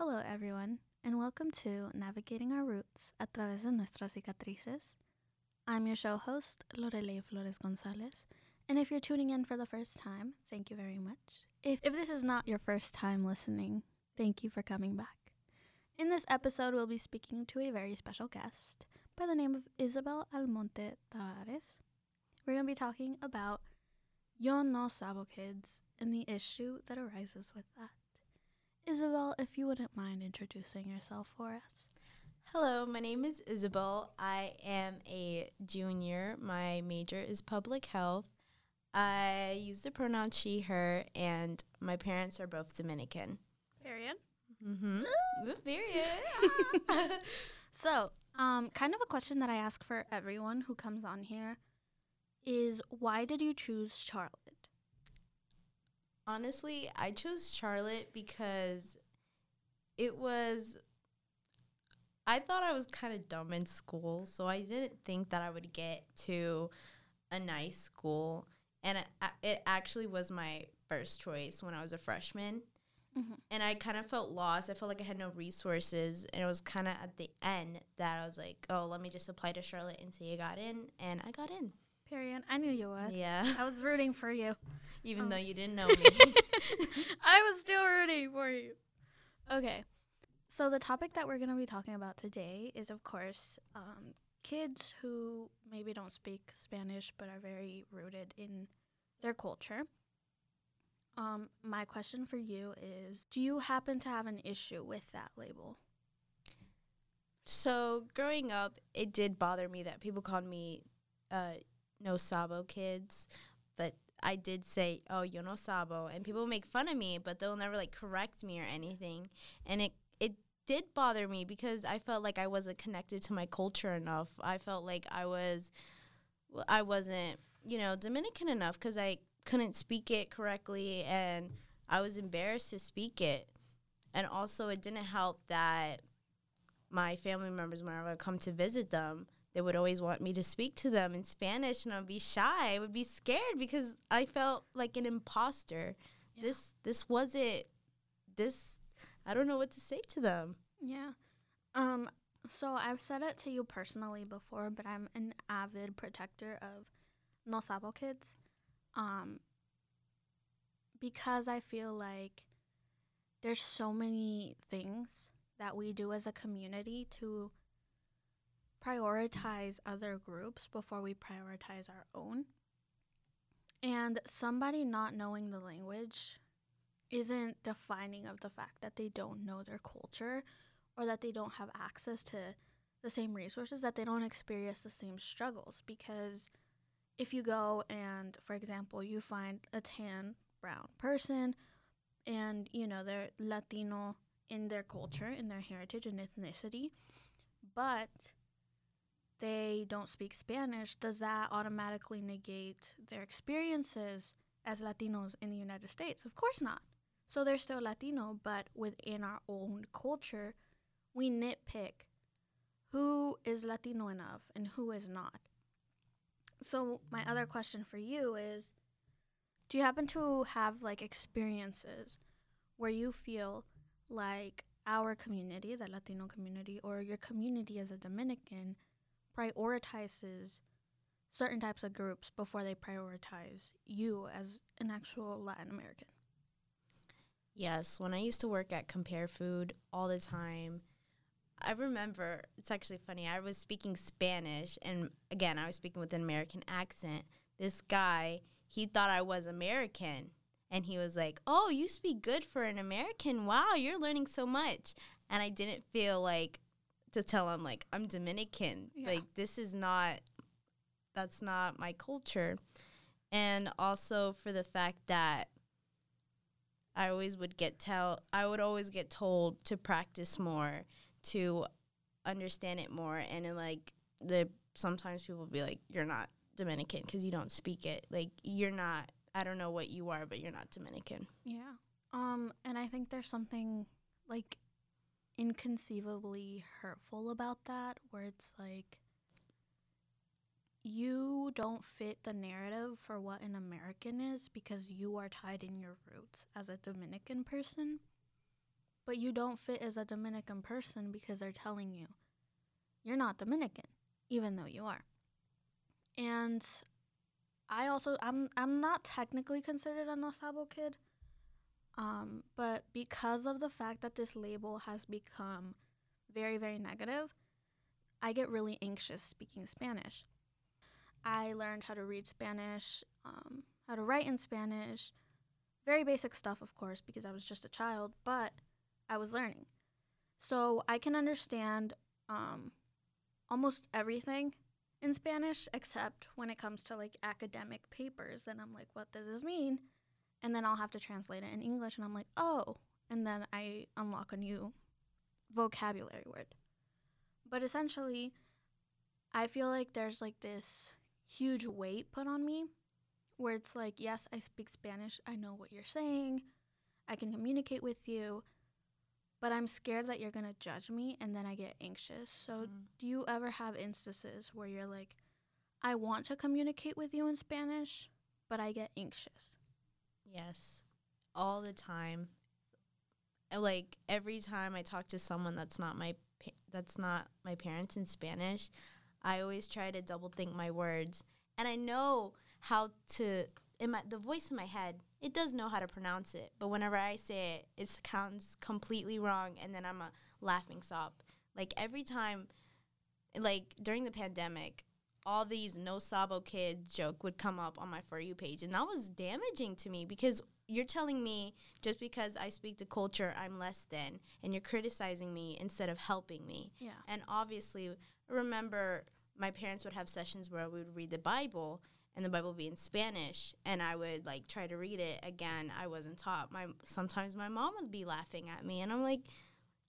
Hello, everyone, and welcome to Navigating Our Roots a través de nuestras cicatrices. I'm your show host, Loreley Flores Gonzalez, and if you're tuning in for the first time, thank you very much. If, if this is not your first time listening, thank you for coming back. In this episode, we'll be speaking to a very special guest by the name of Isabel Almonte Tavarez. We're going to be talking about Yo No Sabo Kids and the issue that arises with that. Isabel, if you wouldn't mind introducing yourself for us. Hello, my name is Isabel. I am a junior. My major is public health. I use the pronoun she, her, and my parents are both Dominican. Period. Mm-hmm. Period. So, um, kind of a question that I ask for everyone who comes on here is why did you choose Charlotte? Honestly, I chose Charlotte because it was. I thought I was kind of dumb in school, so I didn't think that I would get to a nice school. And it, it actually was my first choice when I was a freshman. Mm-hmm. And I kind of felt lost. I felt like I had no resources. And it was kind of at the end that I was like, oh, let me just apply to Charlotte and see I got in. And I got in. Period. I knew you would. Yeah. I was rooting for you. Even Oh. though you didn't know me. I was still rooting for you. Okay. So the topic that we're going to be talking about today is of course um, kids who maybe don't speak Spanish but are very rooted in their culture. Um, my question for you is do you happen to have an issue with that label? So growing up, it did bother me that people called me uh, no sabo kids, but I did say, "Oh, yo no sabo," and people make fun of me, but they'll never like correct me or anything. And it it did bother me because I felt like I wasn't connected to my culture enough. I felt like I was, I wasn't, you know, Dominican enough because I couldn't speak it correctly, and I was embarrassed to speak it. And also, it didn't help that my family members, whenever I come to visit them, they would always want me to speak to them in Spanish, and I'd be shy. I would be scared because I felt like an imposter. Yeah. This this wasn't this. I don't know what to say to them. Yeah. Um so I've said it to you personally before, but I'm an avid protector of No Sabo kids. Um because I feel like there's so many things that we do as a community to prioritize other groups before we prioritize our own. And somebody not knowing the language isn't defining of the fact that they don't know their culture or that they don't have access to the same resources that they don't experience the same struggles because if you go and for example you find a tan brown person and you know they're latino in their culture in their heritage and ethnicity but they don't speak spanish does that automatically negate their experiences as latinos in the united states of course not so they're still Latino, but within our own culture, we nitpick who is Latino enough and who is not. So, my other question for you is Do you happen to have like experiences where you feel like our community, the Latino community, or your community as a Dominican, prioritizes certain types of groups before they prioritize you as an actual Latin American? Yes, when I used to work at Compare Food all the time, I remember it's actually funny. I was speaking Spanish, and again, I was speaking with an American accent. This guy, he thought I was American, and he was like, "Oh, you speak good for an American. Wow, you're learning so much." And I didn't feel like to tell him like I'm Dominican. Yeah. Like this is not that's not my culture. And also for the fact that I always would get tell I would always get told to practice more, to understand it more, and then like the sometimes people would be like, "You're not Dominican because you don't speak it. Like you're not. I don't know what you are, but you're not Dominican." Yeah. Um, and I think there's something like inconceivably hurtful about that where it's like you don't fit the narrative for what an American is because you are tied in your roots as a Dominican person. but you don't fit as a Dominican person because they're telling you you're not Dominican, even though you are. And I also I'm I'm not technically considered a no sabo kid. Um, but because of the fact that this label has become very, very negative, I get really anxious speaking Spanish. I learned how to read Spanish, um, how to write in Spanish, very basic stuff, of course, because I was just a child, but I was learning. So I can understand um, almost everything in Spanish, except when it comes to like academic papers. Then I'm like, what does this mean? And then I'll have to translate it in English, and I'm like, oh. And then I unlock a new vocabulary word. But essentially, I feel like there's like this huge weight put on me where it's like, yes, I speak Spanish. I know what you're saying. I can communicate with you. But I'm scared that you're going to judge me and then I get anxious. So, mm. do you ever have instances where you're like, I want to communicate with you in Spanish, but I get anxious? Yes, all the time. Like every time I talk to someone that's not my pa- that's not my parents in Spanish, I always try to double think my words, and I know how to in my the voice in my head it does know how to pronounce it. But whenever i say it it sounds completely wrong and then i'm a laughing stop like every time like during the pandemic all these no sabo kids joke would come up on my for you page and that was damaging to me because you're telling me just because I speak the culture I'm less than and you're criticizing me instead of helping me. Yeah. And obviously remember my parents would have sessions where we would read the Bible and the Bible would be in Spanish and I would like try to read it again. I wasn't taught. My sometimes my mom would be laughing at me and I'm like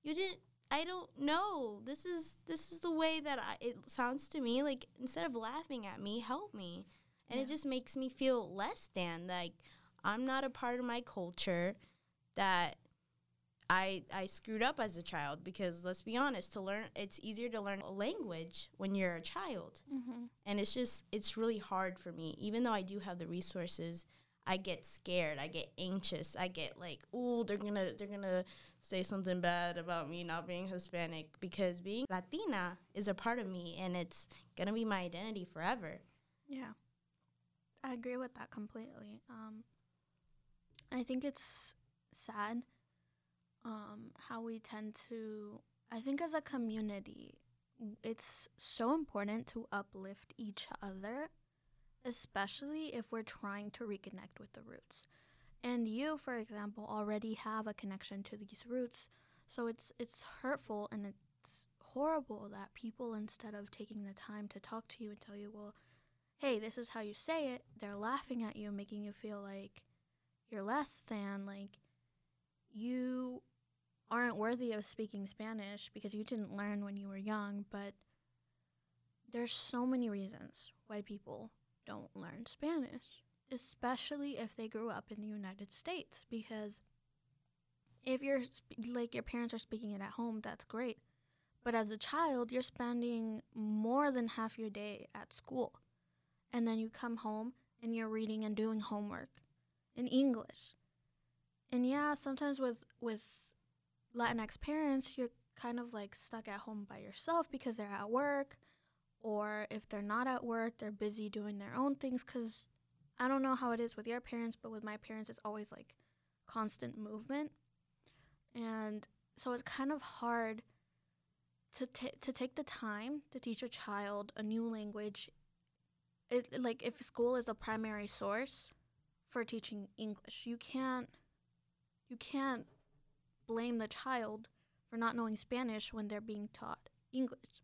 you didn't I don't know. This is this is the way that I, it sounds to me. Like instead of laughing at me, help me, and yeah. it just makes me feel less than. Like I'm not a part of my culture. That I I screwed up as a child because let's be honest, to learn it's easier to learn a language when you're a child, mm-hmm. and it's just it's really hard for me. Even though I do have the resources, I get scared. I get anxious. I get like, oh, they're gonna they're gonna say something bad about me not being Hispanic because being Latina is a part of me and it's gonna be my identity forever. Yeah, I agree with that completely. Um, I think it's sad um, how we tend to. I think as a community, it's so important to uplift each other especially if we're trying to reconnect with the roots. And you, for example, already have a connection to these roots. So it's it's hurtful and it's horrible that people instead of taking the time to talk to you and tell you, "Well, hey, this is how you say it." They're laughing at you, making you feel like you're less than like you aren't worthy of speaking Spanish because you didn't learn when you were young, but there's so many reasons why people don't learn Spanish, especially if they grew up in the United States because if you're like your parents are speaking it at home, that's great. But as a child, you're spending more than half your day at school. And then you come home and you're reading and doing homework in English. And yeah, sometimes with with Latinx parents, you're kind of like stuck at home by yourself because they're at work or if they're not at work, they're busy doing their own things because I don't know how it is with your parents, but with my parents, it's always like constant movement. And so it's kind of hard to, t- to take the time to teach a child a new language. It, like if school is the primary source for teaching English, you can't you can't blame the child for not knowing Spanish when they're being taught English.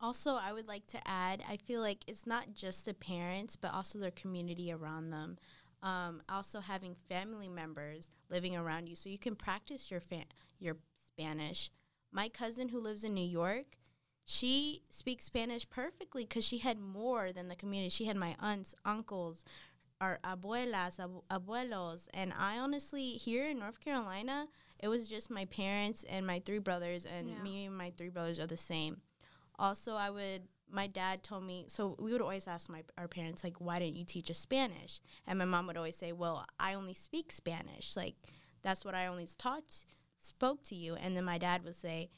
Also, I would like to add, I feel like it's not just the parents, but also their community around them. Um, also, having family members living around you, so you can practice your fa- your Spanish. My cousin who lives in New York, she speaks Spanish perfectly because she had more than the community. She had my aunts, uncles, our abuelas, ab- abuelos, and I honestly here in North Carolina, it was just my parents and my three brothers, and yeah. me and my three brothers are the same. Also, I would my dad told me so we would always ask my our parents like why didn't you teach us spanish? And my mom would always say well i only speak spanish. Like that's what i only taught spoke to you. And then my dad would say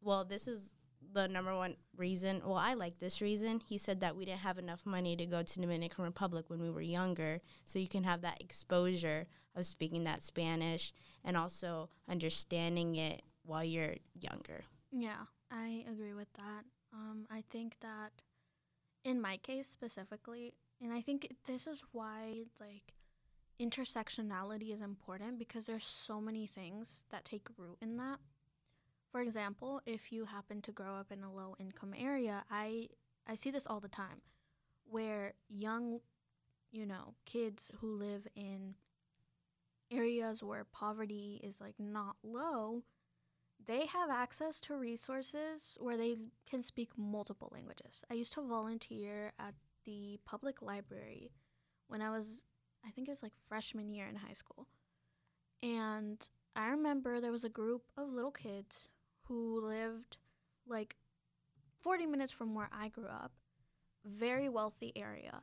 well this is the number one reason well i like this reason. He said that we didn't have enough money to go to dominican republic when we were younger so you can have that exposure of speaking that spanish and also understanding it while you're younger. Yeah, I agree with that. Um, I think that in my case specifically, and I think this is why like intersectionality is important because there's so many things that take root in that. For example, if you happen to grow up in a low income area, I I see this all the time where young, you know, kids who live in areas where poverty is like not low, they have access to resources where they can speak multiple languages. I used to volunteer at the public library when I was, I think it was like freshman year in high school. And I remember there was a group of little kids who lived like 40 minutes from where I grew up, very wealthy area.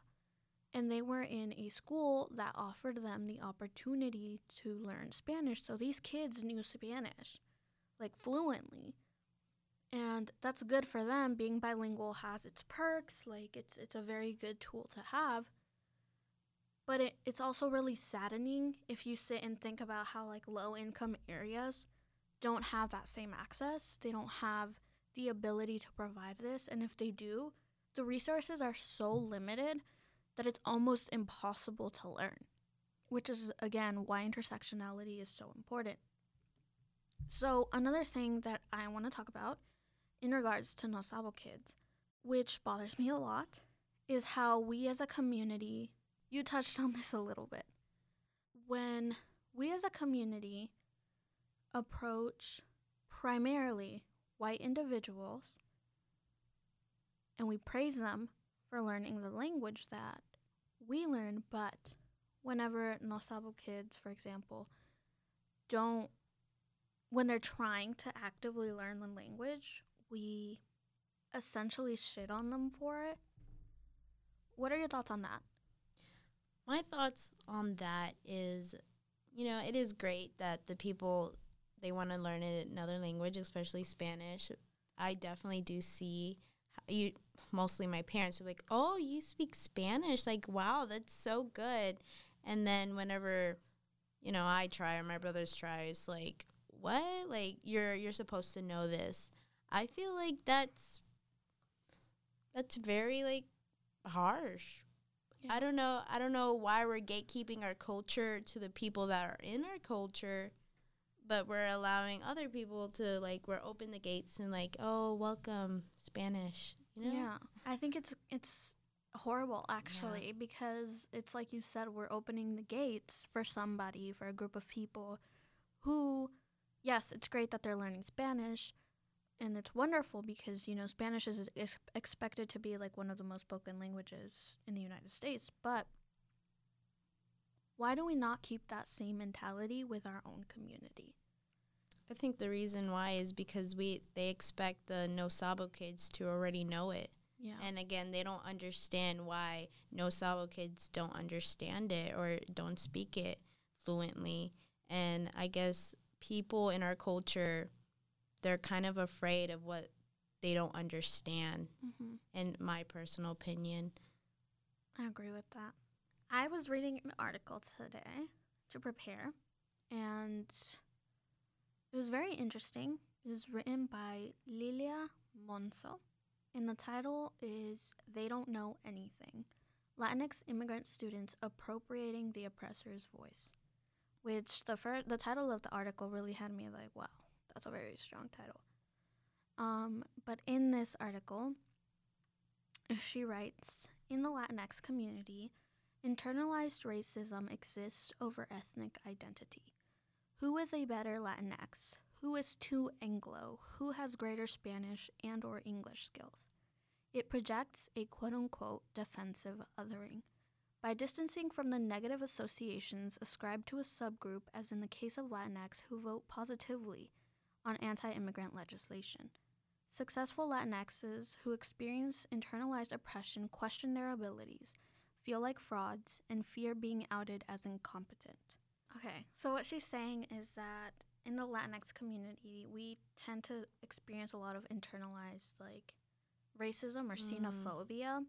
And they were in a school that offered them the opportunity to learn Spanish. So these kids knew Spanish like fluently. And that's good for them. Being bilingual has its perks, like it's it's a very good tool to have. But it, it's also really saddening if you sit and think about how like low income areas don't have that same access. They don't have the ability to provide this. And if they do, the resources are so limited that it's almost impossible to learn, which is again why intersectionality is so important. So, another thing that I want to talk about in regards to No Sabo kids, which bothers me a lot, is how we as a community, you touched on this a little bit. When we as a community approach primarily white individuals and we praise them for learning the language that we learn, but whenever No Sabo kids, for example, don't when they're trying to actively learn the language, we essentially shit on them for it. What are your thoughts on that? My thoughts on that is, you know, it is great that the people they want to learn another language, especially Spanish. I definitely do see you mostly my parents are like, "Oh, you speak Spanish? Like, wow, that's so good." And then whenever, you know, I try or my brothers tries, like, "What? Like you're you're supposed to know this." I feel like that's that's very like harsh. Yeah. I don't know. I don't know why we're gatekeeping our culture to the people that are in our culture, but we're allowing other people to like we're open the gates and like, oh, welcome Spanish. You know? Yeah, I think it's it's horrible actually because it's like you said we're opening the gates for somebody for a group of people who yes, it's great that they're learning Spanish and it's wonderful because you know Spanish is, is expected to be like one of the most spoken languages in the United States, but why do we not keep that same mentality with our own community? I think the reason why is because we they expect the no sabo kids to already know it. Yeah. And again, they don't understand why no sabo kids don't understand it or don't speak it fluently. And I guess people in our culture, they're kind of afraid of what they don't understand, mm-hmm. in my personal opinion. I agree with that. I was reading an article today to prepare, and it was very interesting. It was written by Lilia Monzo, and the title is They Don't Know Anything Latinx Immigrant Students Appropriating the Oppressor's Voice. Which the fir- the title of the article really had me like, wow, that's a very strong title. Um, but in this article, she writes In the Latinx community, internalized racism exists over ethnic identity. Who is a better Latinx? Who is too Anglo? Who has greater Spanish and or English skills? It projects a quote unquote defensive othering. By distancing from the negative associations ascribed to a subgroup, as in the case of Latinx who vote positively on anti immigrant legislation. Successful Latinxes who experience internalized oppression question their abilities, feel like frauds, and fear being outed as incompetent. Okay, so what she's saying is that in the Latinx community, we tend to experience a lot of internalized like racism or Mm.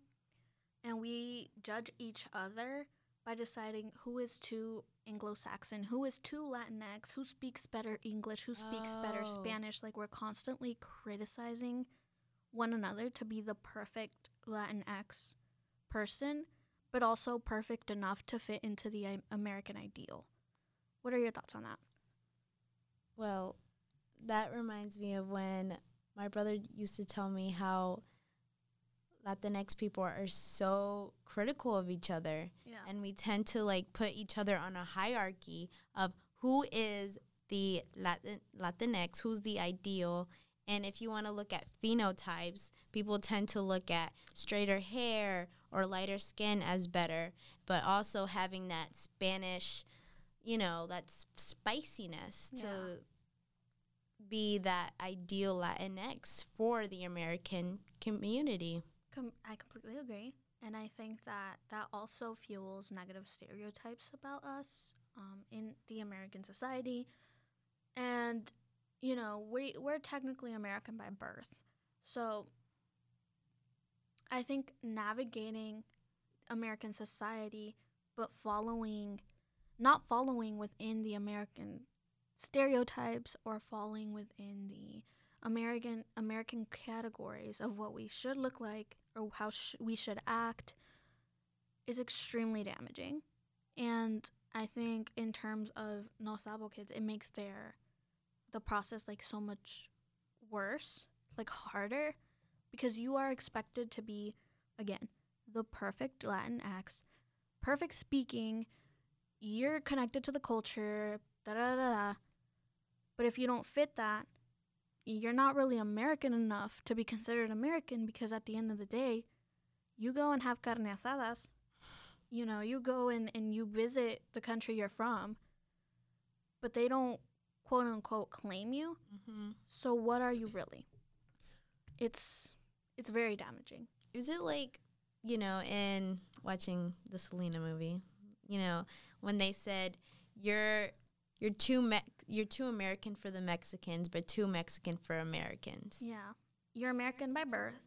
And we judge each other by deciding who is too Anglo-Saxon, who is too Latinx, who speaks better English, who speaks better Oh. Spanish. Like we're constantly criticizing one another to be the perfect Latinx person, but also perfect enough to fit into the American ideal. What are your thoughts on that? Well, that reminds me of when my brother used to tell me how Latinx people are so critical of each other. Yeah. and we tend to like put each other on a hierarchy of who is the Latin Latinx, who's the ideal. And if you want to look at phenotypes, people tend to look at straighter hair or lighter skin as better, but also having that Spanish, you know, that s- spiciness Yeah. to be that ideal Latinx for the American community. Com- I completely agree. And I think that that also fuels negative stereotypes about us um, in the American society. And, you know, we, we're technically American by birth. So I think navigating American society, but following, not following within the American stereotypes or falling within the American American categories of what we should look like or how sh- we should act is extremely damaging. And I think in terms of no sabo kids, it makes their the process like so much worse, like harder, because you are expected to be again the perfect Latinx, perfect speaking. You're connected to the culture, da da da da. But if you don't fit that, you're not really American enough to be considered American because at the end of the day, you go and have carne asadas. You know, you go and, and you visit the country you're from, but they don't quote unquote claim you. Mm-hmm. So what are you really? It's it's very damaging. Is it like, you know, in watching the Selena movie, you know, when they said you're you're too Me- you're too American for the Mexicans, but too Mexican for Americans. Yeah. You're American by birth.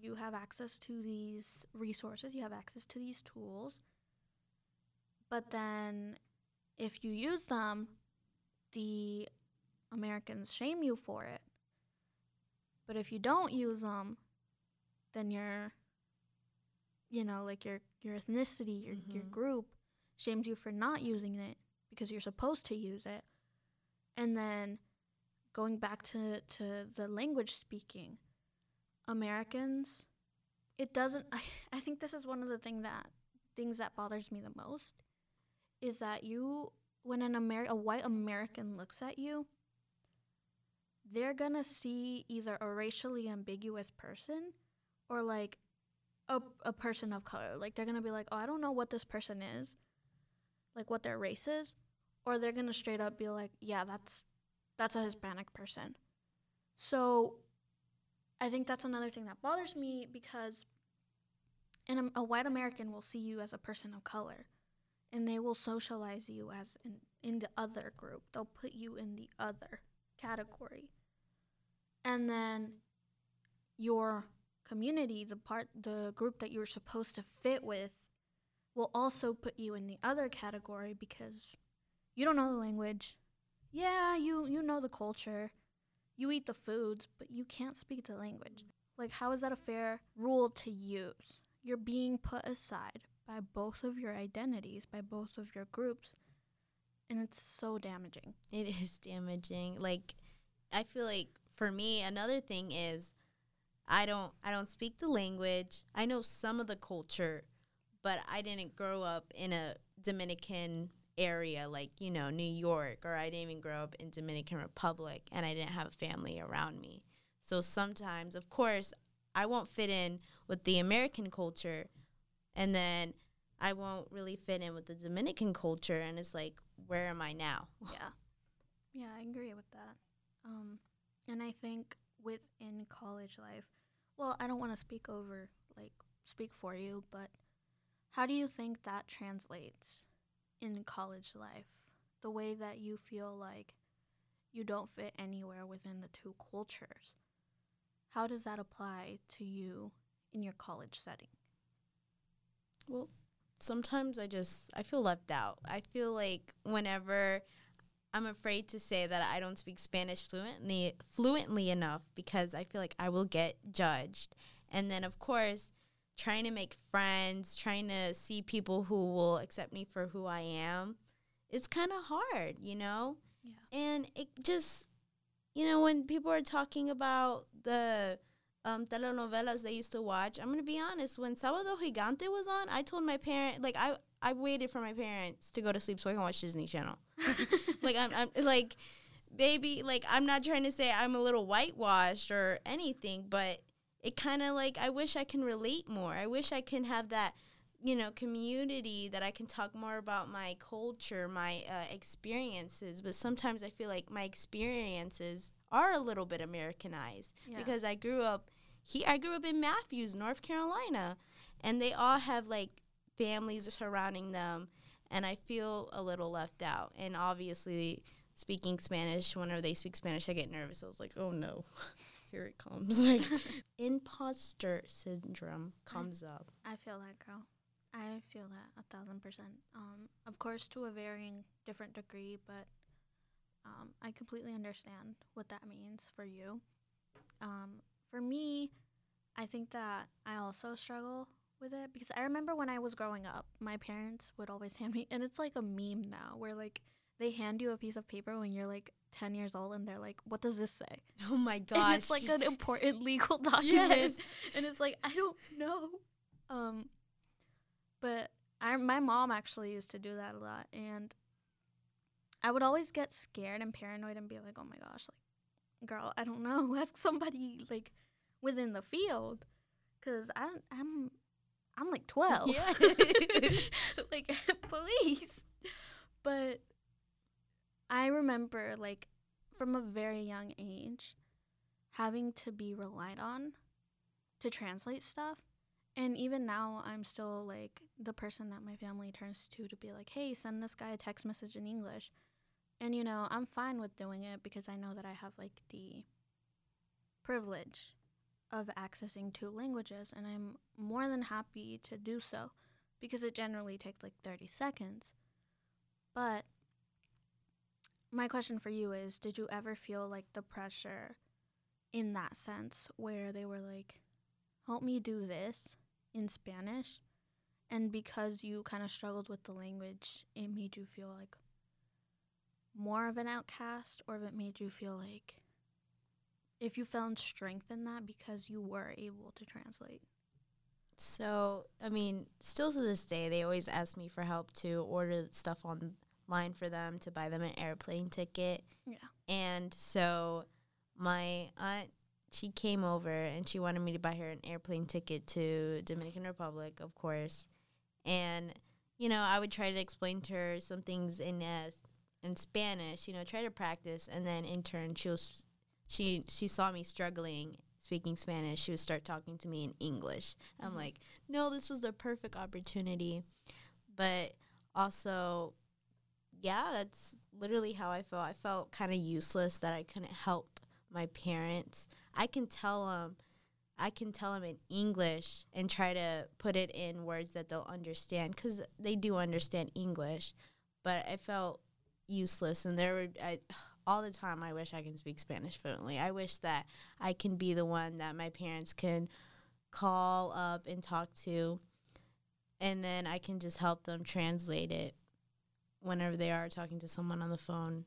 You have access to these resources, you have access to these tools. But then if you use them, the Americans shame you for it. But if you don't use them, then your you know, like your your ethnicity, your your Mhm. group shames you for not using it because you're supposed to use it. And then going back to, to the language speaking, Americans, it doesn't I, I think this is one of the thing that things that bothers me the most is that you when an Amer- a white American looks at you, they're gonna see either a racially ambiguous person or like a, a person of color. Like they're gonna be like, oh, I don't know what this person is, like what their race is, or they're gonna straight up be like, yeah, that's that's a Hispanic person. So I think that's another thing that bothers me because an, a white American will see you as a person of color and they will socialize you as in, in the other group. They'll put you in the other category. And then your community, the part the group that you're supposed to fit with will also put you in the other category because you don't know the language. Yeah, you you know the culture. You eat the foods, but you can't speak the language. Like how is that a fair rule to use? You're being put aside by both of your identities, by both of your groups, and it's so damaging. It is damaging. Like I feel like for me another thing is I don't I don't speak the language. I know some of the culture, but I didn't grow up in a Dominican area like, you know, New York or I didn't even grow up in Dominican Republic and I didn't have a family around me. So sometimes, of course, I won't fit in with the American culture and then I won't really fit in with the Dominican culture and it's like where am I now? yeah. Yeah, I agree with that. Um, and I think within college life, well, I don't want to speak over, like, speak for you, but how do you think that translates in college life? The way that you feel like you don't fit anywhere within the two cultures. How does that apply to you in your college setting? Well, sometimes I just I feel left out. I feel like whenever I'm afraid to say that I don't speak Spanish fluently fluently enough because I feel like I will get judged. And then of course, trying to make friends, trying to see people who will accept me for who I am, it's kind of hard, you know? Yeah. And it just you know, when people are talking about the um, telenovelas they used to watch. I'm gonna be honest. When Sábado Gigante was on, I told my parent like I I waited for my parents to go to sleep so I can watch Disney Channel. like I'm, I'm like, baby, like I'm not trying to say I'm a little whitewashed or anything, but it kind of like I wish I can relate more. I wish I can have that you know community that I can talk more about my culture, my uh, experiences. But sometimes I feel like my experiences are a little bit Americanized Yeah. because I grew up he I grew up in Matthews, North Carolina, and they all have like families surrounding them and I feel a little left out. And obviously speaking Spanish, whenever they speak Spanish I get nervous. I was like, "Oh no. Here it comes." Like imposter syndrome comes up. I feel that, girl. I feel that a thousand percent. Um, of course, to a varying different degree, but um, I completely understand what that means for you. Um, for me, I think that I also struggle with it because I remember when I was growing up, my parents would always hand me, and it's like a meme now where like they hand you a piece of paper when you're like 10 years old and they're like, what does this say? Oh my gosh. And it's like an important legal document. Yes. And it's like, I don't know. Um, but I, my mom actually used to do that a lot. And I would always get scared and paranoid and be like, oh my gosh, like, girl, I don't know. Ask somebody like within the field. Cause I, I'm, I'm like 12. Yeah. like, please. But I remember, like, from a very young age, having to be relied on to translate stuff. And even now, I'm still like the person that my family turns to to be like, hey, send this guy a text message in English. And, you know, I'm fine with doing it because I know that I have like the privilege of accessing two languages. And I'm more than happy to do so because it generally takes like 30 seconds. But my question for you is Did you ever feel like the pressure in that sense where they were like, help me do this in Spanish? And because you kind of struggled with the language, it made you feel like more of an outcast, or if it made you feel like if you found strength in that because you were able to translate? So, I mean, still to this day, they always ask me for help to order stuff online for them to buy them an airplane ticket. Yeah. And so, my aunt, she came over and she wanted me to buy her an airplane ticket to Dominican Republic, of course. And you know, I would try to explain to her some things in uh, in Spanish. You know, try to practice, and then in turn, she was she she saw me struggling speaking Spanish, she would start talking to me in English. I'm Mhm. like, no, this was the perfect opportunity. But also, yeah, that's literally how I felt. I felt kind of useless that I couldn't help my parents. I can tell them, I can tell them in English and try to put it in words that they'll understand because they do understand English. But I felt useless, and there were I, all the time. I wish I can speak Spanish fluently. I wish that I can be the one that my parents can call up and talk to, and then I can just help them translate it whenever they are talking to someone on the phone.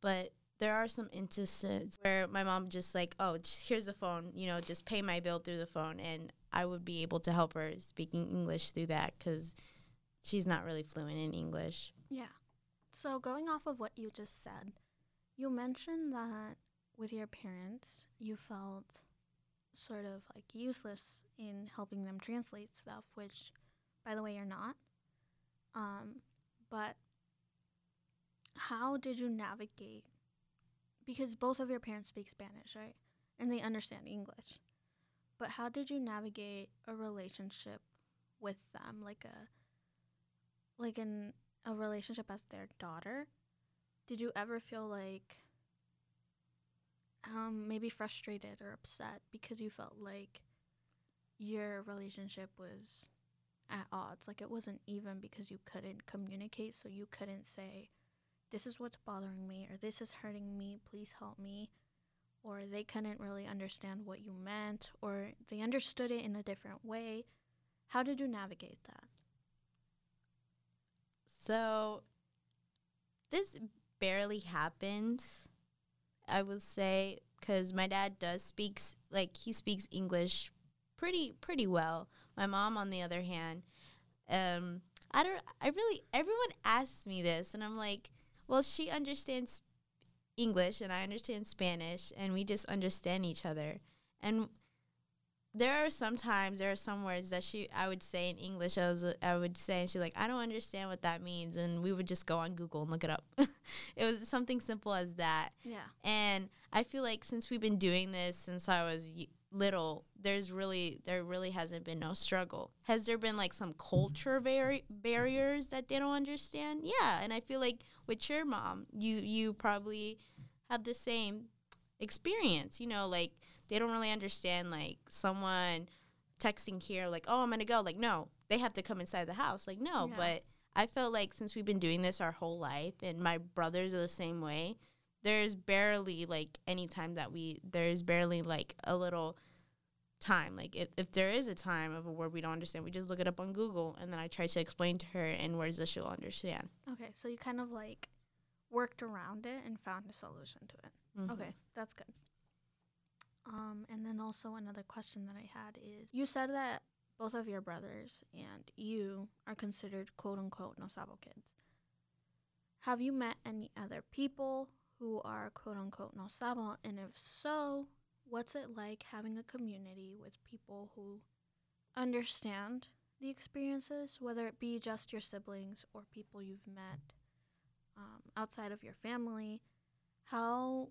But there are some instances where my mom just like, oh, just, here's the phone, you know, just pay my bill through the phone, and I would be able to help her speaking English through that because she's not really fluent in English. Yeah. So going off of what you just said, you mentioned that with your parents, you felt sort of like useless in helping them translate stuff, which by the way you're not. Um, but how did you navigate because both of your parents speak Spanish, right? And they understand English. But how did you navigate a relationship with them like a like an a relationship as their daughter, did you ever feel like um, maybe frustrated or upset because you felt like your relationship was at odds. Like it wasn't even because you couldn't communicate, so you couldn't say, This is what's bothering me, or this is hurting me, please help me. Or they couldn't really understand what you meant, or they understood it in a different way. How did you navigate that? So this barely happens, I would say, because my dad does speaks like he speaks English pretty pretty well. My mom, on the other hand, um, I don't. I really everyone asks me this, and I'm like, well, she understands English and I understand Spanish, and we just understand each other. And there are sometimes there are some words that she I would say in English I was I would say and she's like I don't understand what that means and we would just go on Google and look it up. it was something simple as that. Yeah. And I feel like since we've been doing this since I was little, there's really there really hasn't been no struggle. Has there been like some culture vari- barriers that they don't understand? Yeah, and I feel like with your mom, you you probably have the same experience. You know, like they don't really understand like someone texting here like, "Oh, I'm going to go." Like, no, they have to come inside the house. Like, no, Yeah. but I felt like since we've been doing this our whole life and my brothers are the same way, there's barely like any time that we there's barely like a little time like if, if there is a time of a word we don't understand we just look it up on google and then i try to explain to her in words that she'll understand Okay, so you kind of like worked around it and found a solution to it. Mhm. Okay, that's good. Um, and then also another question that I had is you said that both of your brothers and you are considered quote unquote no sabo kids. Have you met any other people who are quote unquote no sabo? And if so, what's it like having a community with people who understand the experiences, whether it be just your siblings or people you've met um, outside of your family? How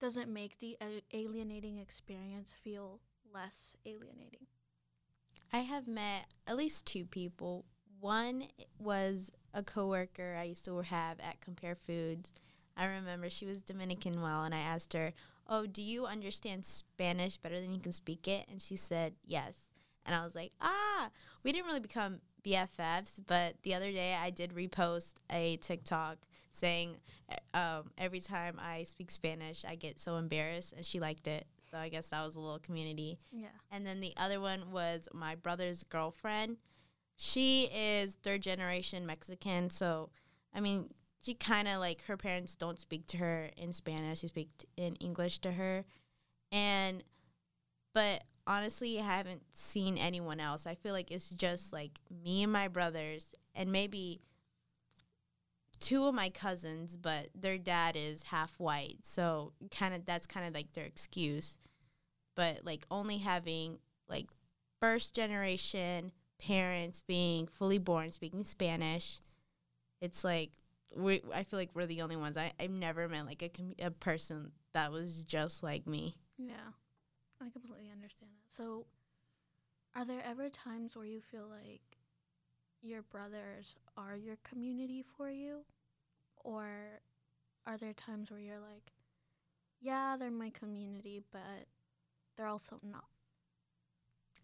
does it make the alienating experience feel less alienating? I have met at least two people. One was a coworker I used to have at Compare Foods. I remember she was Dominican well, and I asked her, "Oh, do you understand Spanish better than you can speak it?" And she said, "Yes." And I was like, "Ah." We didn't really become BFFs, but the other day I did repost a TikTok saying, um, "Every time I speak Spanish, I get so embarrassed," and she liked it. So I guess that was a little community. Yeah. And then the other one was my brother's girlfriend. She is third generation Mexican. So, I mean, she kind of like her parents don't speak to her in Spanish, they speak t- in English to her. And, but honestly, I haven't seen anyone else. I feel like it's just like me and my brothers, and maybe two of my cousins, but their dad is half white. So, kind of that's kind of like their excuse but like only having like first generation parents being fully born speaking Spanish, it's like we I feel like we're the only ones. I I've never met like a com- a person that was just like me. Yeah. I completely understand that. So, are there ever times where you feel like your brothers are your community for you? Or are there times where you're like, yeah, they're my community, but they're also not?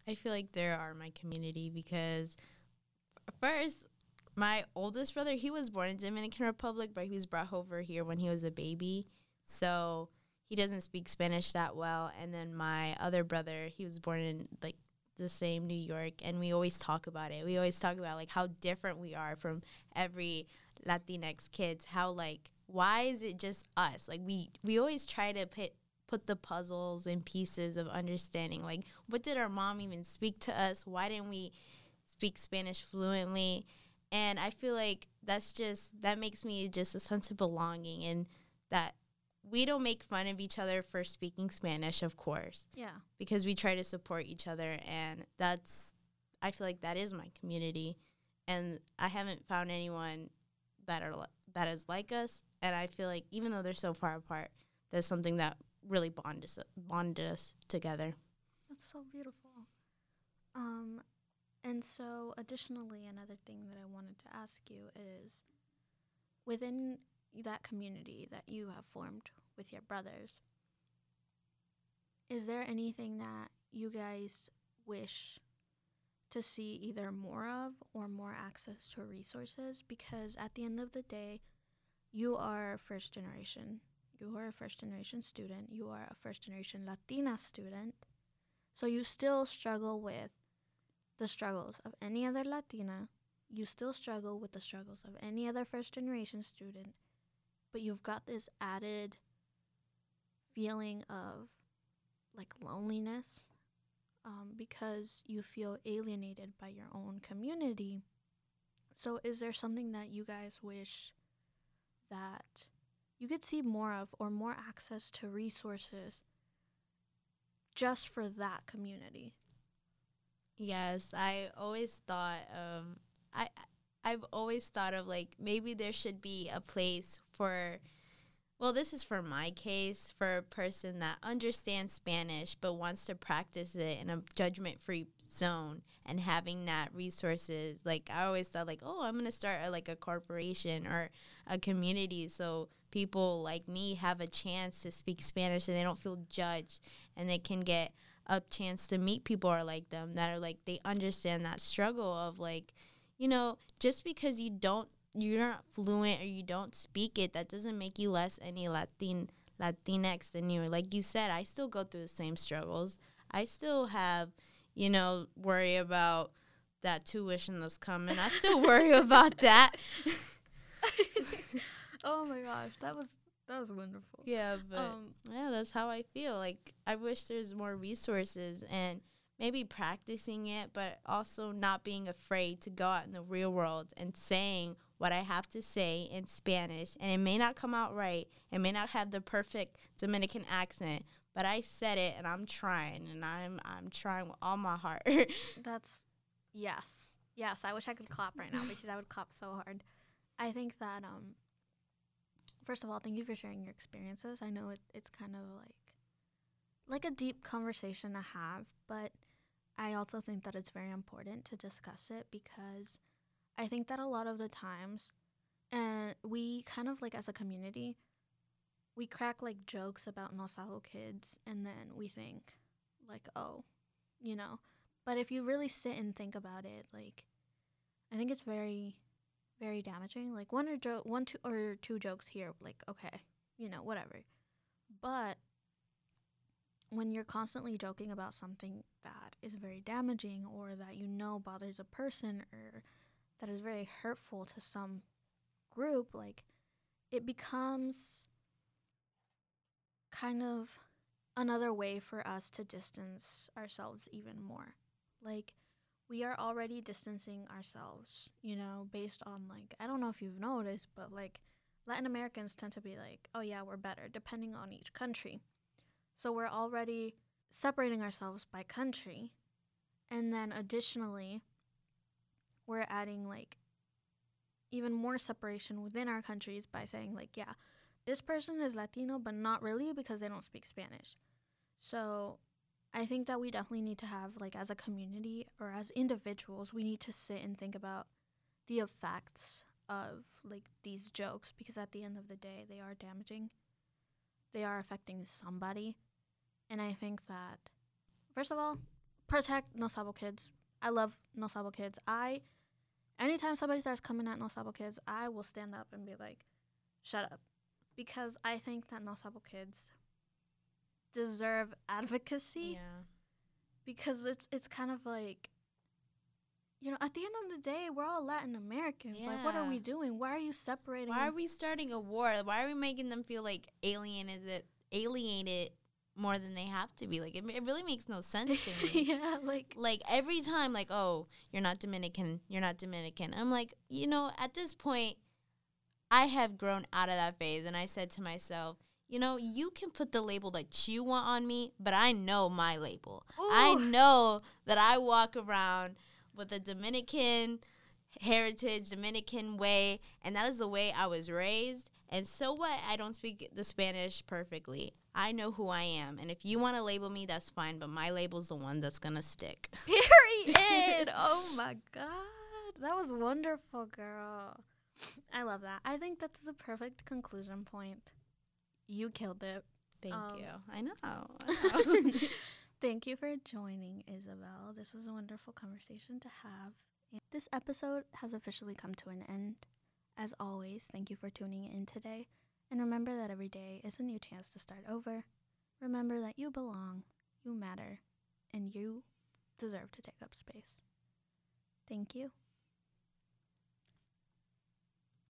I feel like they are my community because first my oldest brother he was born in Dominican Republic but he was brought over here when he was a baby. So he doesn't speak Spanish that well. And then my other brother he was born in like the same New York. And we always talk about it. We always talk about like how different we are from every Latinx kids. How like why is it just us? Like we we always try to put put the puzzles and pieces of understanding. Like what did our mom even speak to us? Why didn't we speak spanish fluently and i feel like that's just that makes me just a sense of belonging and that we don't make fun of each other for speaking spanish of course Yeah. because we try to support each other and that's i feel like that is my community and i haven't found anyone that are that is like us and i feel like even though they're so far apart there's something that really bonded us, bonded us together That's so beautiful. Um, and so additionally, another thing that I wanted to ask you is within that community that you have formed with your brothers, is there anything that you guys wish to see either more of or more access to resources? Because at the end of the day, you are first generation. You are a first generation student. You are a first generation Latina student. So you still struggle with the struggles of any other Latina. You still struggle with the struggles of any other first generation student. But you've got this added feeling of like loneliness um, because you feel alienated by your own community. So, is there something that you guys wish that you could see more of or more access to resources just for that community? Yes, I always thought of I I've always thought of like maybe there should be a place for well, this is for my case for a person that understands Spanish but wants to practice it in a judgment-free zone and having that resources. Like I always thought like, "Oh, I'm going to start a, like a corporation or a community so people like me have a chance to speak Spanish and they don't feel judged and they can get a chance to meet people are like them that are like they understand that struggle of like, you know, just because you don't you're not fluent or you don't speak it, that doesn't make you less any Latin Latinx than you. Like you said, I still go through the same struggles. I still have, you know, worry about that tuition that's coming. I still worry about that. oh my gosh, that was that was wonderful. Yeah, but um, yeah, that's how I feel. Like I wish there's more resources and maybe practicing it, but also not being afraid to go out in the real world and saying what I have to say in Spanish. And it may not come out right, it may not have the perfect Dominican accent, but I said it and I'm trying and I'm I'm trying with all my heart. That's yes. Yes, I wish I could clap right now because I would clap so hard. I think that um first of all, thank you for sharing your experiences. I know it, it's kind of like like a deep conversation to have, but I also think that it's very important to discuss it because I think that a lot of the times, and we kind of like as a community, we crack like jokes about no sabo kids, and then we think, like, oh, you know. But if you really sit and think about it, like, I think it's very, very damaging. Like one or jo- one two or two jokes here, like okay, you know, whatever. But when you're constantly joking about something that is very damaging or that you know bothers a person or that is very hurtful to some group, like it becomes kind of another way for us to distance ourselves even more. Like we are already distancing ourselves, you know, based on like I don't know if you've noticed, but like Latin Americans tend to be like, "Oh yeah, we're better," depending on each country. So we're already separating ourselves by country. And then additionally, we're adding like even more separation within our countries by saying like yeah this person is latino but not really because they don't speak spanish so i think that we definitely need to have like as a community or as individuals we need to sit and think about the effects of like these jokes because at the end of the day they are damaging. They are affecting somebody. And i think that first of all protect no sabo kids. I love no sabo kids. I anytime somebody starts coming at No Sabo kids, I will stand up and be like, shut up. Because I think that No Sabo kids deserve advocacy. Yeah. Because it's it's kind of like you know, at the end of the day, we're all Latin Americans. Yeah. Like, what are we doing? Why are you separating? Why are we starting a war? Why are we making them feel like alienated, alienated more than they have to be. Like it, it really makes no sense to me. yeah, like like every time, like oh, you're not Dominican, you're not Dominican. I'm like, you know, at this point, I have grown out of that phase, and I said to myself, you know, you can put the label that you want on me, but I know my label. Ooh. I know that I walk around with a Dominican heritage, Dominican way, and that is the way I was raised. And so what? I don't speak the Spanish perfectly. I know who I am. And if you want to label me, that's fine. But my label's the one that's going to stick. Period. oh my God. That was wonderful, girl. I love that. I think that's the perfect conclusion point. You killed it. Thank Um, you. I know. I know. Thank you for joining, Isabel. This was a wonderful conversation to have. This episode has officially come to an end. As always, thank you for tuning in today. And remember that every day is a new chance to start over. Remember that you belong, you matter, and you deserve to take up space. Thank you.